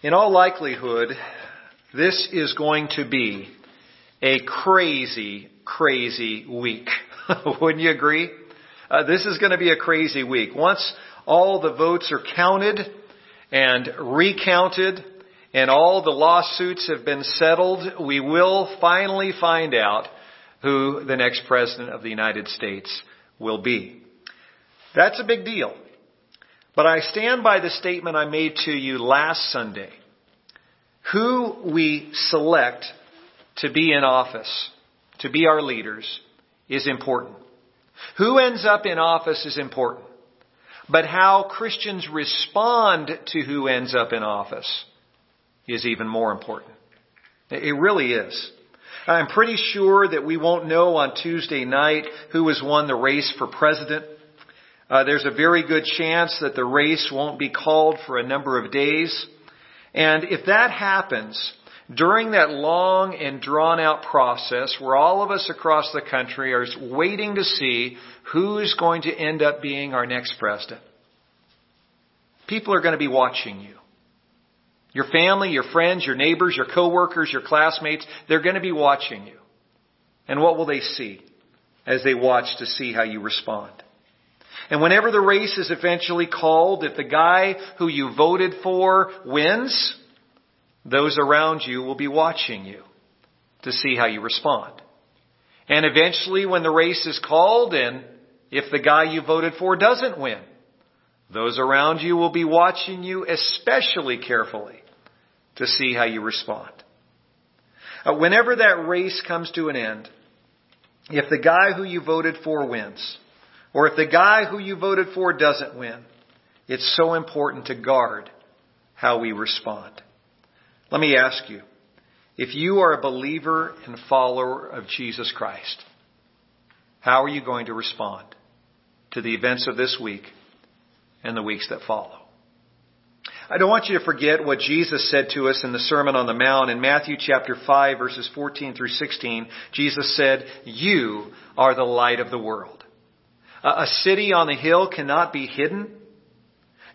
In all likelihood, this is going to be a crazy, crazy week. Wouldn't you agree? Uh, this is going to be a crazy week. Once all the votes are counted and recounted and all the lawsuits have been settled, we will finally find out who the next president of the United States will be. That's a big deal. But I stand by the statement I made to you last Sunday. Who we select to be in office, to be our leaders, is important. Who ends up in office is important. But how Christians respond to who ends up in office is even more important. It really is. I'm pretty sure that we won't know on Tuesday night who has won the race for president. Uh, there's a very good chance that the race won't be called for a number of days. And if that happens, during that long and drawn out process where all of us across the country are waiting to see who's going to end up being our next president, people are going to be watching you. Your family, your friends, your neighbors, your coworkers, your classmates, they're going to be watching you. And what will they see as they watch to see how you respond? And whenever the race is eventually called, if the guy who you voted for wins, those around you will be watching you to see how you respond. And eventually when the race is called and if the guy you voted for doesn't win, those around you will be watching you especially carefully to see how you respond. Uh, whenever that race comes to an end, if the guy who you voted for wins, or if the guy who you voted for doesn't win, it's so important to guard how we respond. Let me ask you, if you are a believer and follower of Jesus Christ, how are you going to respond to the events of this week and the weeks that follow? I don't want you to forget what Jesus said to us in the Sermon on the Mount in Matthew chapter 5 verses 14 through 16. Jesus said, you are the light of the world. A city on the hill cannot be hidden.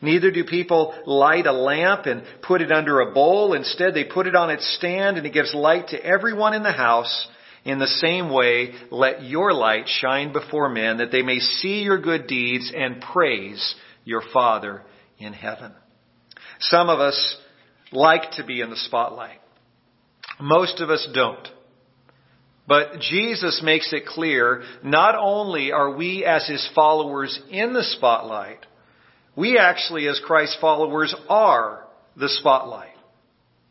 Neither do people light a lamp and put it under a bowl. Instead, they put it on its stand and it gives light to everyone in the house. In the same way, let your light shine before men that they may see your good deeds and praise your Father in heaven. Some of us like to be in the spotlight. Most of us don't. But Jesus makes it clear, not only are we as His followers in the spotlight, we actually as Christ's followers are the spotlight.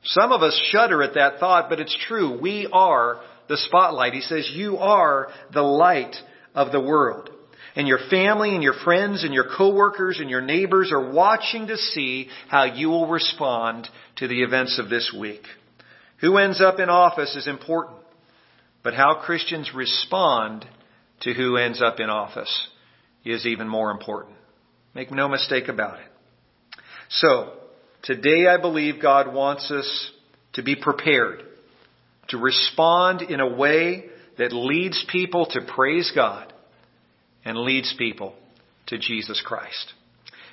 Some of us shudder at that thought, but it's true. We are the spotlight. He says, you are the light of the world. And your family and your friends and your coworkers and your neighbors are watching to see how you will respond to the events of this week. Who ends up in office is important. But how Christians respond to who ends up in office is even more important. Make no mistake about it. So, today I believe God wants us to be prepared to respond in a way that leads people to praise God and leads people to Jesus Christ.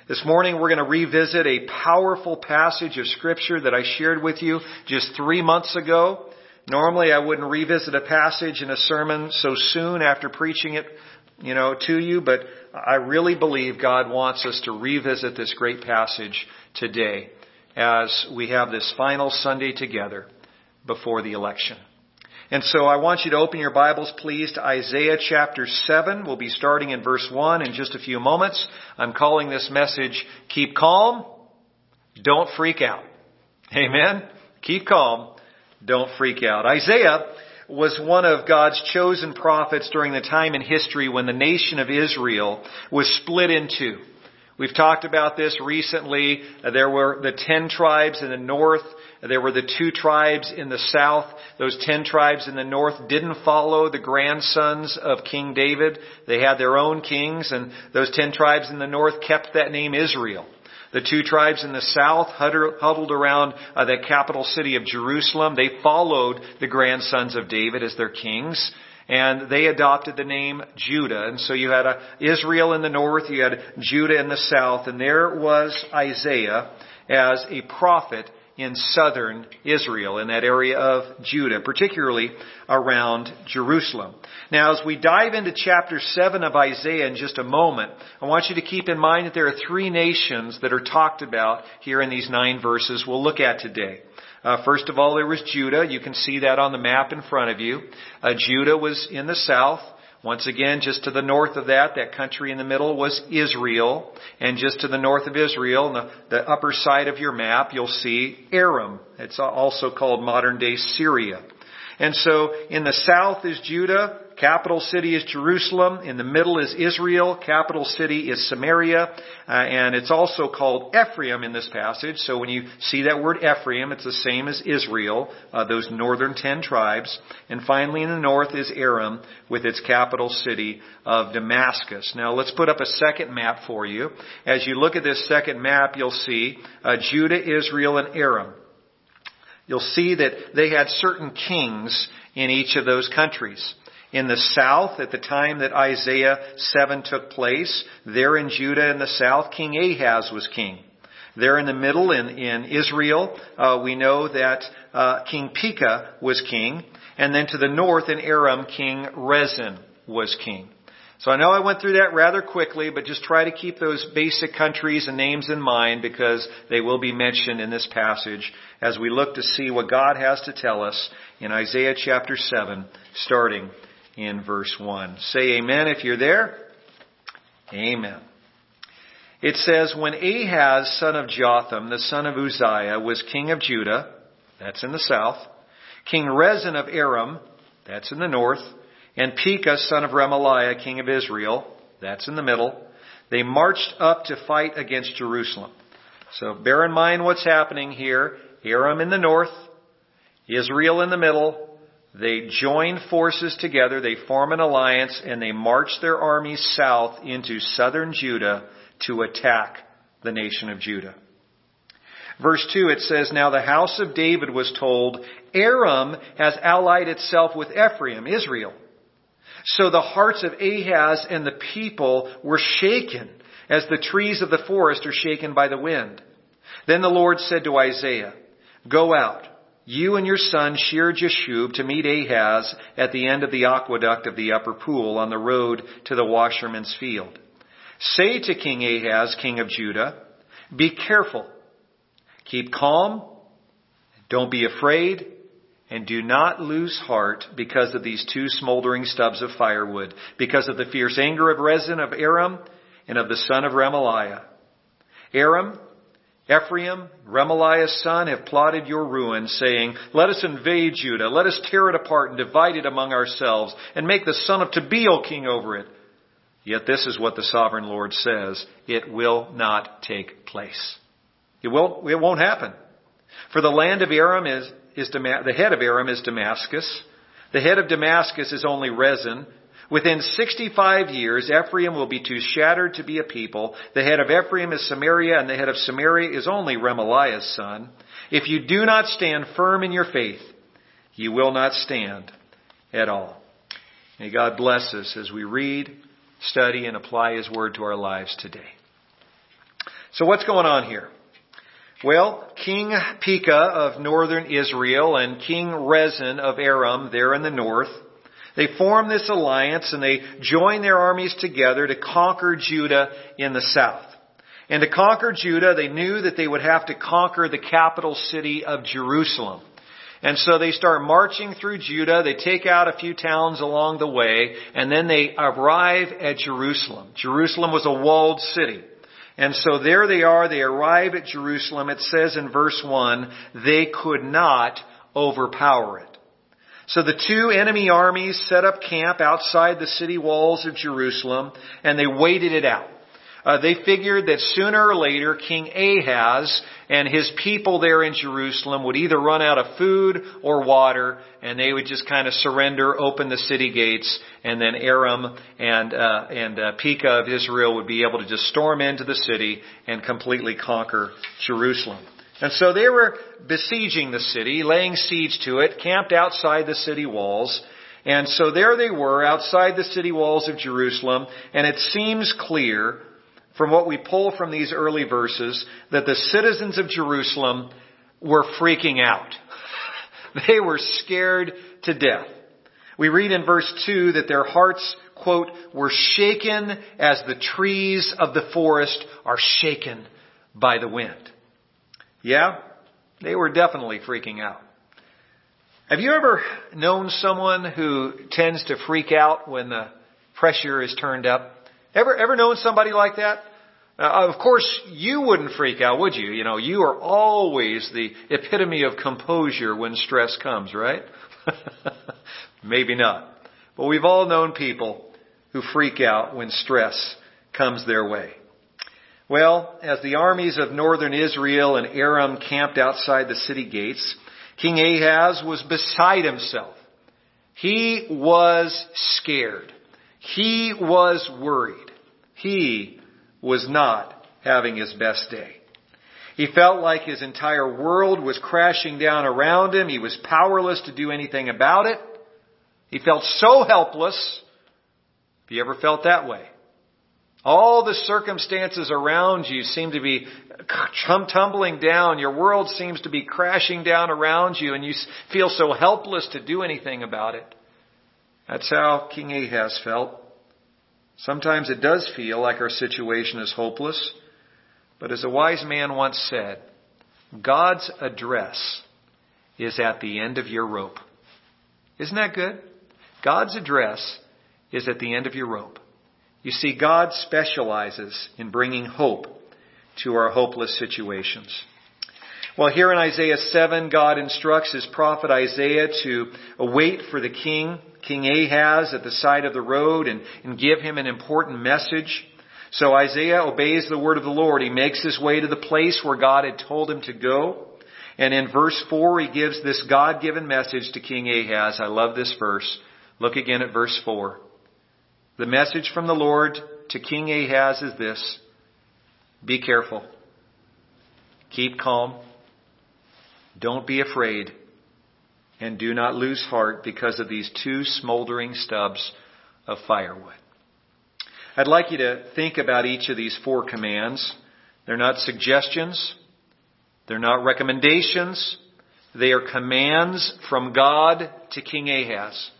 This morning we're going to revisit a powerful passage of scripture that I shared with you just three months ago. Normally I wouldn't revisit a passage in a sermon so soon after preaching it, you know, to you, but I really believe God wants us to revisit this great passage today as we have this final Sunday together before the election. And so I want you to open your Bibles, please, to Isaiah chapter 7. We'll be starting in verse 1 in just a few moments. I'm calling this message, Keep Calm, Don't Freak Out. Amen? Keep calm, don't freak out. Isaiah was one of God's chosen prophets during the time in history when the nation of Israel was split in two. We've talked about this recently. There were the ten tribes in the north. There were the two tribes in the south. Those ten tribes in the north didn't follow the grandsons of King David. They had their own kings and those ten tribes in the north kept that name Israel. The two tribes in the south huddled around uh, the capital city of Jerusalem. They followed the grandsons of David as their kings. And they adopted the name Judah. And so you had a Israel in the north, you had Judah in the south, and there was Isaiah as a prophet in southern Israel, in that area of Judah, particularly around Jerusalem. Now, as we dive into chapter 7 of Isaiah in just a moment, I want you to keep in mind that there are three nations that are talked about here in these nine verses we'll look at today. Uh, first of all, there was Judah. You can see that on the map in front of you. Uh, Judah was in the south. Once again, just to the north of that, that country in the middle was Israel. And just to the north of Israel, on the, the upper side of your map, you'll see Aram. It's also called modern day Syria. And so in the south is Judah, capital city is Jerusalem, in the middle is Israel, capital city is Samaria, uh, and it's also called Ephraim in this passage. So when you see that word Ephraim, it's the same as Israel, uh, those northern ten tribes. And finally in the north is Aram with its capital city of Damascus. Now let's put up a second map for you. As you look at this second map, you'll see uh, Judah, Israel, and Aram you'll see that they had certain kings in each of those countries. In the south, at the time that Isaiah 7 took place, there in Judah in the south, King Ahaz was king. There in the middle, in, in Israel, uh, we know that uh, King Pekah was king. And then to the north in Aram, King Rezin was king. So I know I went through that rather quickly, but just try to keep those basic countries and names in mind because they will be mentioned in this passage as we look to see what God has to tell us in Isaiah chapter 7, starting in verse 1. Say amen if you're there. Amen. It says, When Ahaz, son of Jotham, the son of Uzziah, was king of Judah, that's in the south, King Rezin of Aram, that's in the north, and Pekah, son of Remaliah, king of Israel, that's in the middle, they marched up to fight against Jerusalem. So bear in mind what's happening here. Aram in the north, Israel in the middle. They join forces together, they form an alliance, and they march their armies south into southern Judah to attack the nation of Judah. Verse 2, it says, Now the house of David was told, Aram has allied itself with Ephraim, Israel. So the hearts of Ahaz and the people were shaken as the trees of the forest are shaken by the wind. Then the Lord said to Isaiah, Go out, you and your son Shear Jashub to meet Ahaz at the end of the aqueduct of the upper pool on the road to the washerman's field. Say to King Ahaz, king of Judah, Be careful, keep calm, don't be afraid, and do not lose heart because of these two smoldering stubs of firewood, because of the fierce anger of Rezin of Aram and of the son of Remaliah. Aram, Ephraim, Remaliah's son, have plotted your ruin, saying, Let us invade Judah, let us tear it apart and divide it among ourselves, and make the son of Tabeel king over it. Yet this is what the sovereign Lord says, it will not take place. It, will, it won't happen. For the land of Aram is is Dam- the head of Aram is Damascus. The head of Damascus is only Rezin. Within 65 years, Ephraim will be too shattered to be a people. The head of Ephraim is Samaria, and the head of Samaria is only Remaliah's son. If you do not stand firm in your faith, you will not stand at all. May God bless us as we read, study, and apply His Word to our lives today. So what's going on here? Well, King Pekah of northern Israel and King Rezin of Aram there in the north, they form this alliance and they join their armies together to conquer Judah in the south. And to conquer Judah, they knew that they would have to conquer the capital city of Jerusalem. And so they start marching through Judah. They take out a few towns along the way, and then they arrive at Jerusalem. Jerusalem was a walled city. And so there they are, they arrive at Jerusalem. It says in verse 1, they could not overpower it. So the two enemy armies set up camp outside the city walls of Jerusalem and they waited it out. Uh, they figured that sooner or later King Ahaz and his people there in Jerusalem would either run out of food or water and they would just kind of surrender, open the city gates, and then Aram and, uh, and uh, Pekah of Israel would be able to just storm into the city and completely conquer Jerusalem. And so they were besieging the city, laying siege to it, camped outside the city walls. And so there they were outside the city walls of Jerusalem, and it seems clear from what we pull from these early verses that the citizens of Jerusalem were freaking out. They were scared to death. We read in verse 2 that their hearts, quote, were shaken as the trees of the forest are shaken by the wind. Yeah, they were definitely freaking out. Have you ever known someone who tends to freak out when the pressure is turned up? Ever, ever known somebody like that? Uh, of course, you wouldn't freak out, would you? You know, you are always the epitome of composure when stress comes, right? Maybe not. But we've all known people who freak out when stress comes their way. Well, as the armies of northern Israel and Aram camped outside the city gates, King Ahaz was beside himself. He was scared. He was worried. He was not having his best day. He felt like his entire world was crashing down around him. He was powerless to do anything about it. He felt so helpless. Have you ever felt that way? All the circumstances around you seem to be tumbling down. Your world seems to be crashing down around you and you feel so helpless to do anything about it. That's how King Ahaz felt. Sometimes it does feel like our situation is hopeless. But as a wise man once said, God's address is at the end of your rope. Isn't that good? God's address is at the end of your rope. You see, God specializes in bringing hope to our hopeless situations. Well, here in Isaiah 7, God instructs his prophet Isaiah to wait for the king, King Ahaz, at the side of the road and, and give him an important message. So Isaiah obeys the word of the Lord. He makes his way to the place where God had told him to go. And in verse 4, he gives this God-given message to King Ahaz. I love this verse. Look again at verse 4. The message from the Lord to King Ahaz is this Be careful. Keep calm. Don't be afraid. And do not lose heart because of these two smoldering stubs of firewood. I'd like you to think about each of these four commands. They're not suggestions. They're not recommendations. They are commands from God to King Ahaz.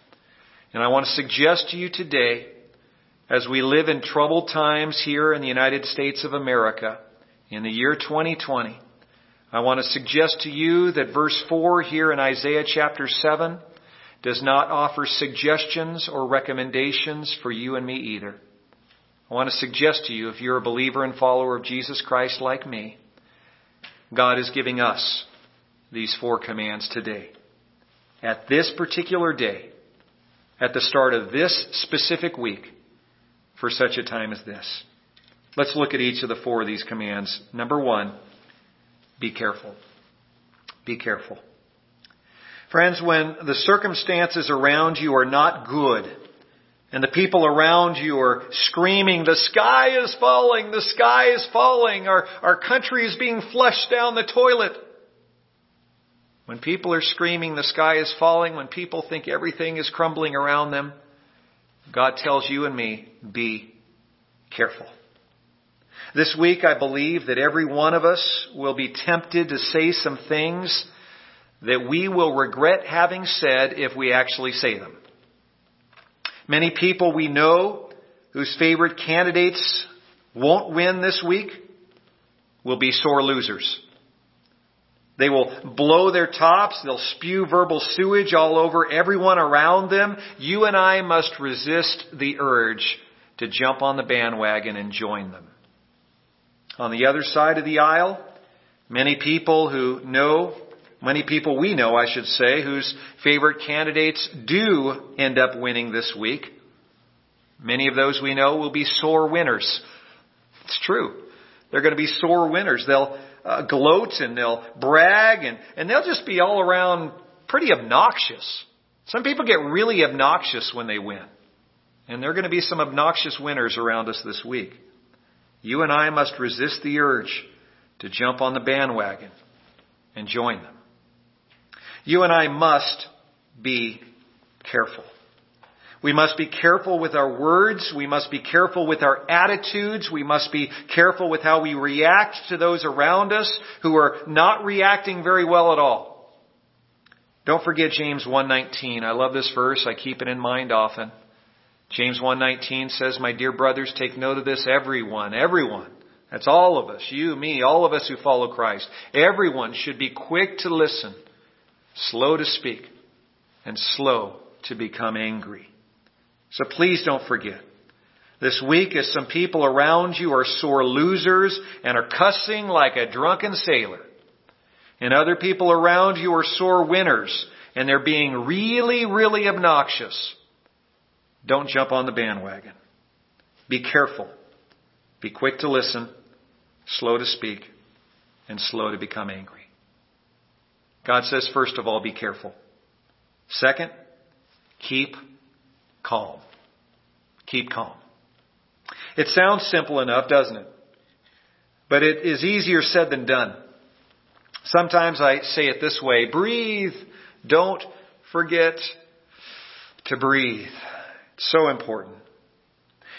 And I want to suggest to you today, as we live in troubled times here in the United States of America, in the year 2020, I want to suggest to you that verse 4 here in Isaiah chapter 7 does not offer suggestions or recommendations for you and me either. I want to suggest to you, if you're a believer and follower of Jesus Christ like me, God is giving us these four commands today. At this particular day, at the start of this specific week for such a time as this. Let's look at each of the four of these commands. Number one, be careful. Be careful. Friends, when the circumstances around you are not good, and the people around you are screaming, the sky is falling, the sky is falling, our, our country is being flushed down the toilet. When people are screaming, the sky is falling, when people think everything is crumbling around them, God tells you and me, be careful. This week, I believe that every one of us will be tempted to say some things that we will regret having said if we actually say them. Many people we know whose favorite candidates won't win this week will be sore losers. They will blow their tops. They'll spew verbal sewage all over everyone around them. You and I must resist the urge to jump on the bandwagon and join them. On the other side of the aisle, many people who know, many people we know, I should say, whose favorite candidates do end up winning this week. Many of those we know will be sore winners. It's true. They're going to be sore winners. They'll uh, gloat and they'll brag and, and they'll just be all around pretty obnoxious. Some people get really obnoxious when they win. And there are going to be some obnoxious winners around us this week. You and I must resist the urge to jump on the bandwagon and join them. You and I must be careful. We must be careful with our words. We must be careful with our attitudes. We must be careful with how we react to those around us who are not reacting very well at all. Don't forget James 1:19. I love this verse. I keep it in mind often. James 1:19 says, "My dear brothers, take note of this everyone, everyone. That's all of us, you, me, all of us who follow Christ. Everyone should be quick to listen, slow to speak, and slow to become angry." So please don't forget. This week, as some people around you are sore losers and are cussing like a drunken sailor, and other people around you are sore winners and they're being really, really obnoxious, don't jump on the bandwagon. Be careful. Be quick to listen, slow to speak, and slow to become angry. God says, first of all, be careful. Second, keep calm. Keep calm. It sounds simple enough, doesn't it? But it is easier said than done. Sometimes I say it this way breathe. Don't forget to breathe. It's so important.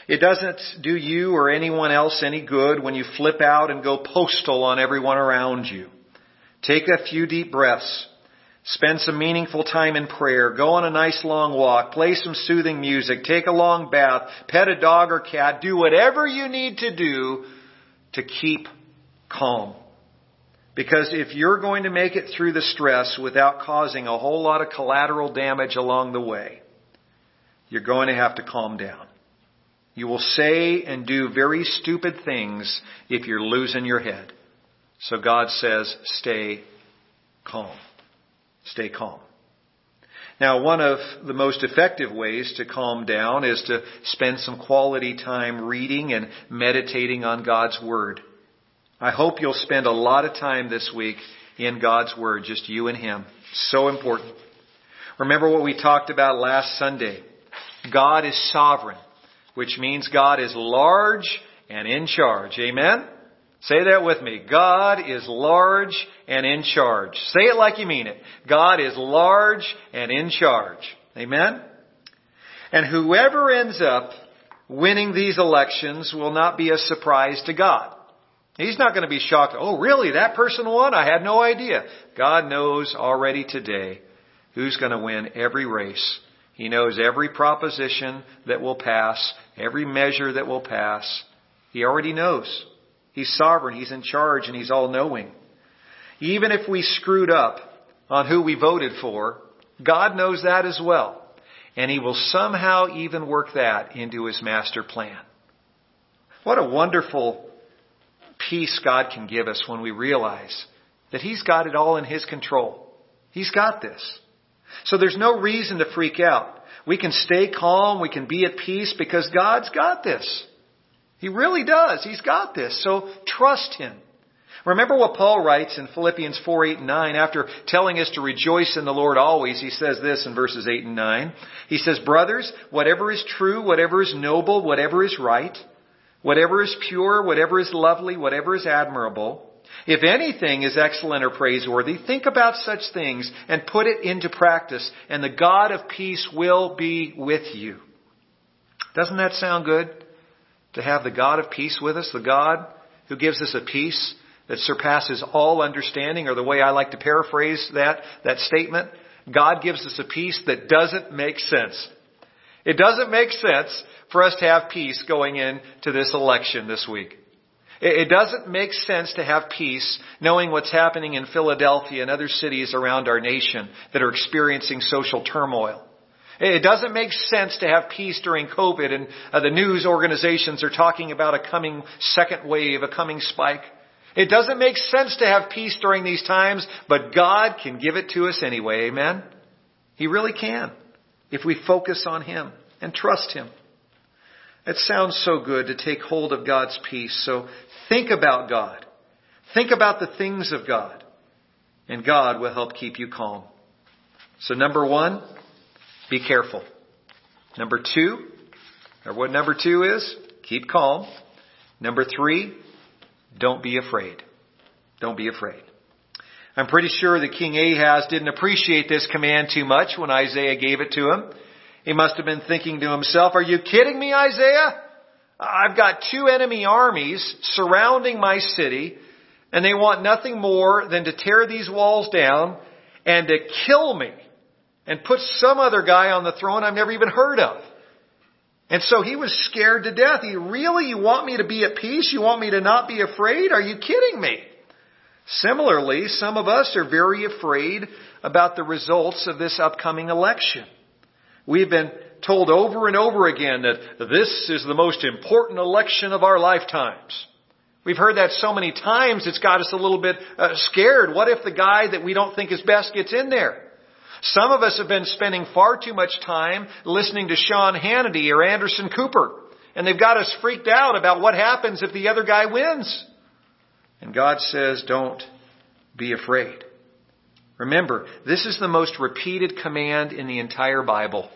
It doesn't do you or anyone else any good when you flip out and go postal on everyone around you. Take a few deep breaths. Spend some meaningful time in prayer. Go on a nice long walk. Play some soothing music. Take a long bath. Pet a dog or cat. Do whatever you need to do to keep calm. Because if you're going to make it through the stress without causing a whole lot of collateral damage along the way, you're going to have to calm down. You will say and do very stupid things if you're losing your head. So God says, stay calm. Stay calm. Now, one of the most effective ways to calm down is to spend some quality time reading and meditating on God's Word. I hope you'll spend a lot of time this week in God's Word, just you and Him. So important. Remember what we talked about last Sunday. God is sovereign, which means God is large and in charge. Amen? Say that with me. God is large and in charge. Say it like you mean it. God is large and in charge. Amen? And whoever ends up winning these elections will not be a surprise to God. He's not going to be shocked. Oh, really? That person won? I had no idea. God knows already today who's going to win every race. He knows every proposition that will pass, every measure that will pass. He already knows. He's sovereign, He's in charge, and He's all knowing. Even if we screwed up on who we voted for, God knows that as well. And He will somehow even work that into His master plan. What a wonderful peace God can give us when we realize that He's got it all in His control. He's got this. So there's no reason to freak out. We can stay calm, we can be at peace because God's got this. He really does. He's got this. So trust Him. Remember what Paul writes in Philippians 4, 8, and 9 after telling us to rejoice in the Lord always. He says this in verses 8 and 9. He says, Brothers, whatever is true, whatever is noble, whatever is right, whatever is pure, whatever is lovely, whatever is admirable, if anything is excellent or praiseworthy, think about such things and put it into practice, and the God of peace will be with you. Doesn't that sound good? To have the God of peace with us, the God who gives us a peace that surpasses all understanding, or the way I like to paraphrase that, that statement, God gives us a peace that doesn't make sense. It doesn't make sense for us to have peace going into this election this week. It doesn't make sense to have peace knowing what's happening in Philadelphia and other cities around our nation that are experiencing social turmoil. It doesn't make sense to have peace during COVID and uh, the news organizations are talking about a coming second wave, a coming spike. It doesn't make sense to have peace during these times, but God can give it to us anyway. Amen? He really can if we focus on Him and trust Him. It sounds so good to take hold of God's peace. So think about God. Think about the things of God. And God will help keep you calm. So number one, be careful. Number two, or what number two is, keep calm. Number three, don't be afraid. Don't be afraid. I'm pretty sure that King Ahaz didn't appreciate this command too much when Isaiah gave it to him. He must have been thinking to himself, are you kidding me, Isaiah? I've got two enemy armies surrounding my city, and they want nothing more than to tear these walls down and to kill me and put some other guy on the throne I've never even heard of. And so he was scared to death. He really, you want me to be at peace? You want me to not be afraid? Are you kidding me? Similarly, some of us are very afraid about the results of this upcoming election. We've been told over and over again that this is the most important election of our lifetimes. We've heard that so many times it's got us a little bit uh, scared. What if the guy that we don't think is best gets in there? Some of us have been spending far too much time listening to Sean Hannity or Anderson Cooper, and they've got us freaked out about what happens if the other guy wins. And God says, don't be afraid. Remember, this is the most repeated command in the entire Bible.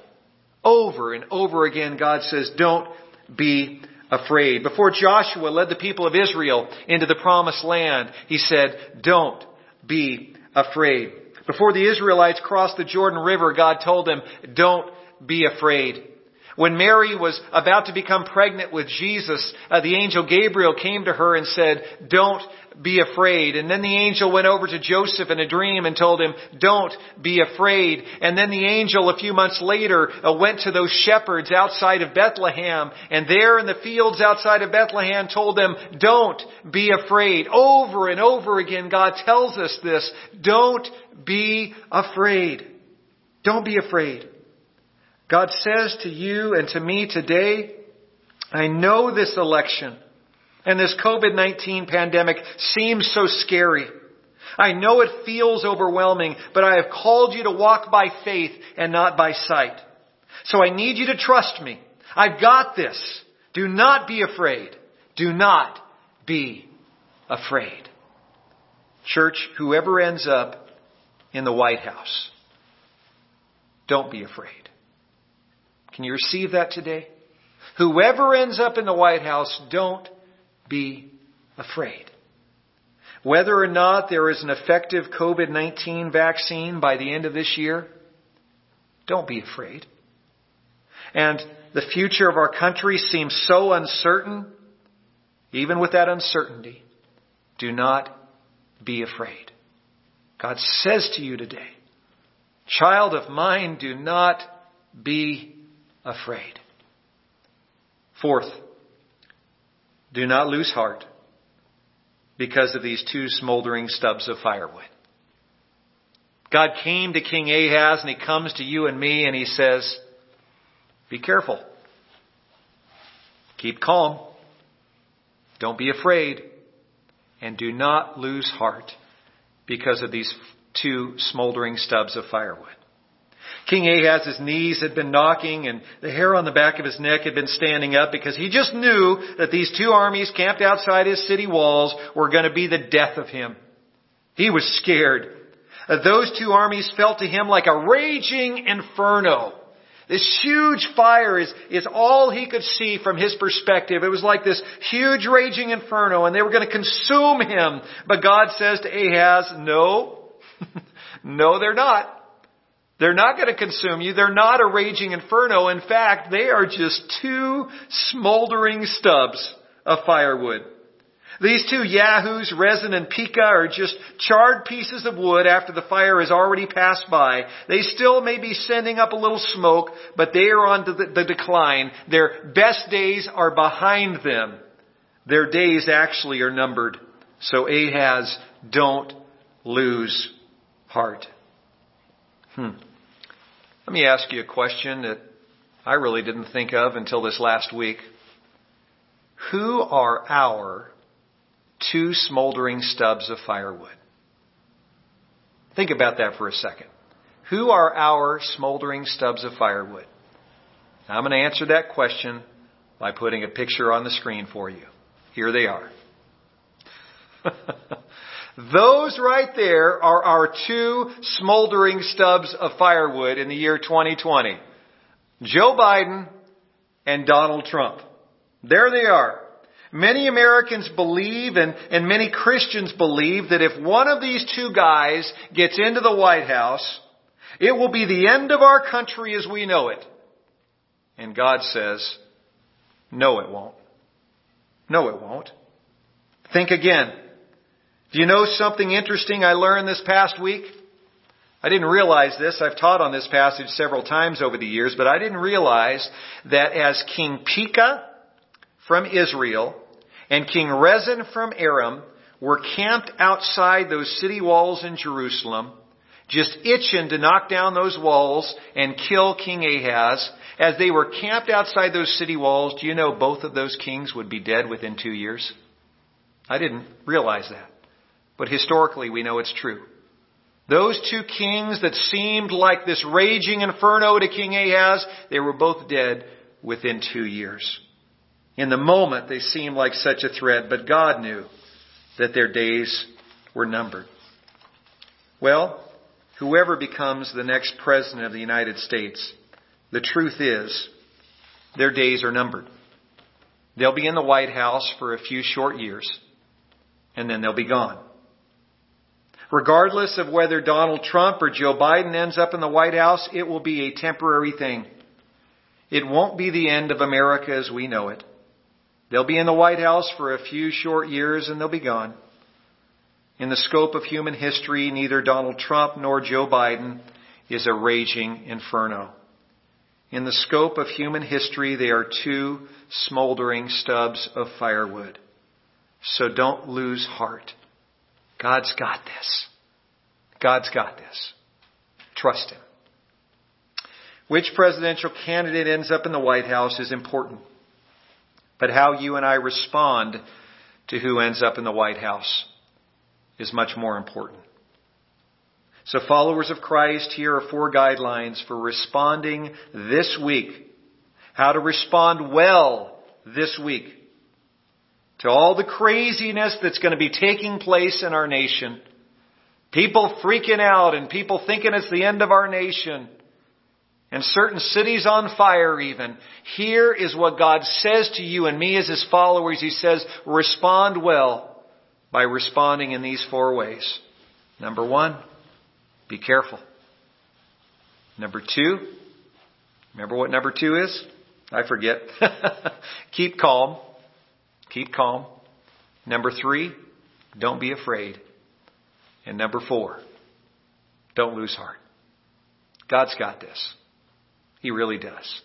Over and over again, God says, don't be afraid. Before Joshua led the people of Israel into the promised land, he said, don't be afraid. Before the Israelites crossed the Jordan River, God told them, don't be afraid. When Mary was about to become pregnant with Jesus, uh, the angel Gabriel came to her and said, don't be afraid. And then the angel went over to Joseph in a dream and told him, don't be afraid. And then the angel a few months later uh, went to those shepherds outside of Bethlehem and there in the fields outside of Bethlehem told them, don't be afraid. Over and over again God tells us this, don't be afraid. Don't be afraid. God says to you and to me today, I know this election and this COVID-19 pandemic seems so scary. I know it feels overwhelming, but I have called you to walk by faith and not by sight. So I need you to trust me. I've got this. Do not be afraid. Do not be afraid. Church, whoever ends up in the White House, don't be afraid. Can you receive that today? Whoever ends up in the White House, don't be afraid. Whether or not there is an effective COVID-19 vaccine by the end of this year, don't be afraid. And the future of our country seems so uncertain. Even with that uncertainty, do not be afraid. God says to you today, child of mine, do not be afraid. Fourth, do not lose heart because of these two smoldering stubs of firewood. God came to King Ahaz and he comes to you and me and he says, be careful. Keep calm. Don't be afraid. And do not lose heart because of these two smoldering stubs of firewood. King Ahaz's knees had been knocking and the hair on the back of his neck had been standing up because he just knew that these two armies camped outside his city walls were going to be the death of him. He was scared. Uh, those two armies felt to him like a raging inferno. This huge fire is, is all he could see from his perspective. It was like this huge raging inferno and they were going to consume him. But God says to Ahaz, no, no they're not. They're not going to consume you. They're not a raging inferno. In fact, they are just two smoldering stubs of firewood. These two yahoos, Rezin and Pekah, are just charred pieces of wood after the fire has already passed by. They still may be sending up a little smoke, but they are on the, the decline. Their best days are behind them. Their days actually are numbered. So Ahaz, don't lose heart. Hmm. Let me ask you a question that I really didn't think of until this last week. Who are our two smoldering stubs of firewood? Think about that for a second. Who are our smoldering stubs of firewood? Now, I'm going to answer that question by putting a picture on the screen for you. Here they are. Those right there are our two smoldering stubs of firewood in the year 2020. Joe Biden and Donald Trump. There they are. Many Americans believe and, and many Christians believe that if one of these two guys gets into the White House, it will be the end of our country as we know it. And God says, no, it won't. No, it won't. Think again. Do you know something interesting I learned this past week? I didn't realize this. I've taught on this passage several times over the years, but I didn't realize that as King Pekah from Israel and King Rezin from Aram were camped outside those city walls in Jerusalem, just itching to knock down those walls and kill King Ahaz. As they were camped outside those city walls, do you know both of those kings would be dead within two years? I didn't realize that. But historically, we know it's true. Those two kings that seemed like this raging inferno to King Ahaz, they were both dead within two years. In the moment, they seemed like such a threat, but God knew that their days were numbered. Well, whoever becomes the next president of the United States, the truth is, their days are numbered. They'll be in the White House for a few short years, and then they'll be gone. Regardless of whether Donald Trump or Joe Biden ends up in the White House, it will be a temporary thing. It won't be the end of America as we know it. They'll be in the White House for a few short years and they'll be gone. In the scope of human history, neither Donald Trump nor Joe Biden is a raging inferno. In the scope of human history, they are two smoldering stubs of firewood. So don't lose heart. God's got this. God's got this. Trust Him. Which presidential candidate ends up in the White House is important. But how you and I respond to who ends up in the White House is much more important. So followers of Christ, here are four guidelines for responding this week. How to respond well this week to all the craziness that's going to be taking place in our nation. People freaking out and people thinking it's the end of our nation. And certain cities on fire even. Here is what God says to you and me as His followers. He says, respond well by responding in these four ways. Number one, be careful. Number two, remember what number two is? I forget. Keep calm. Keep calm. Number three, don't be afraid. And number four, don't lose heart. God's got this. He really does.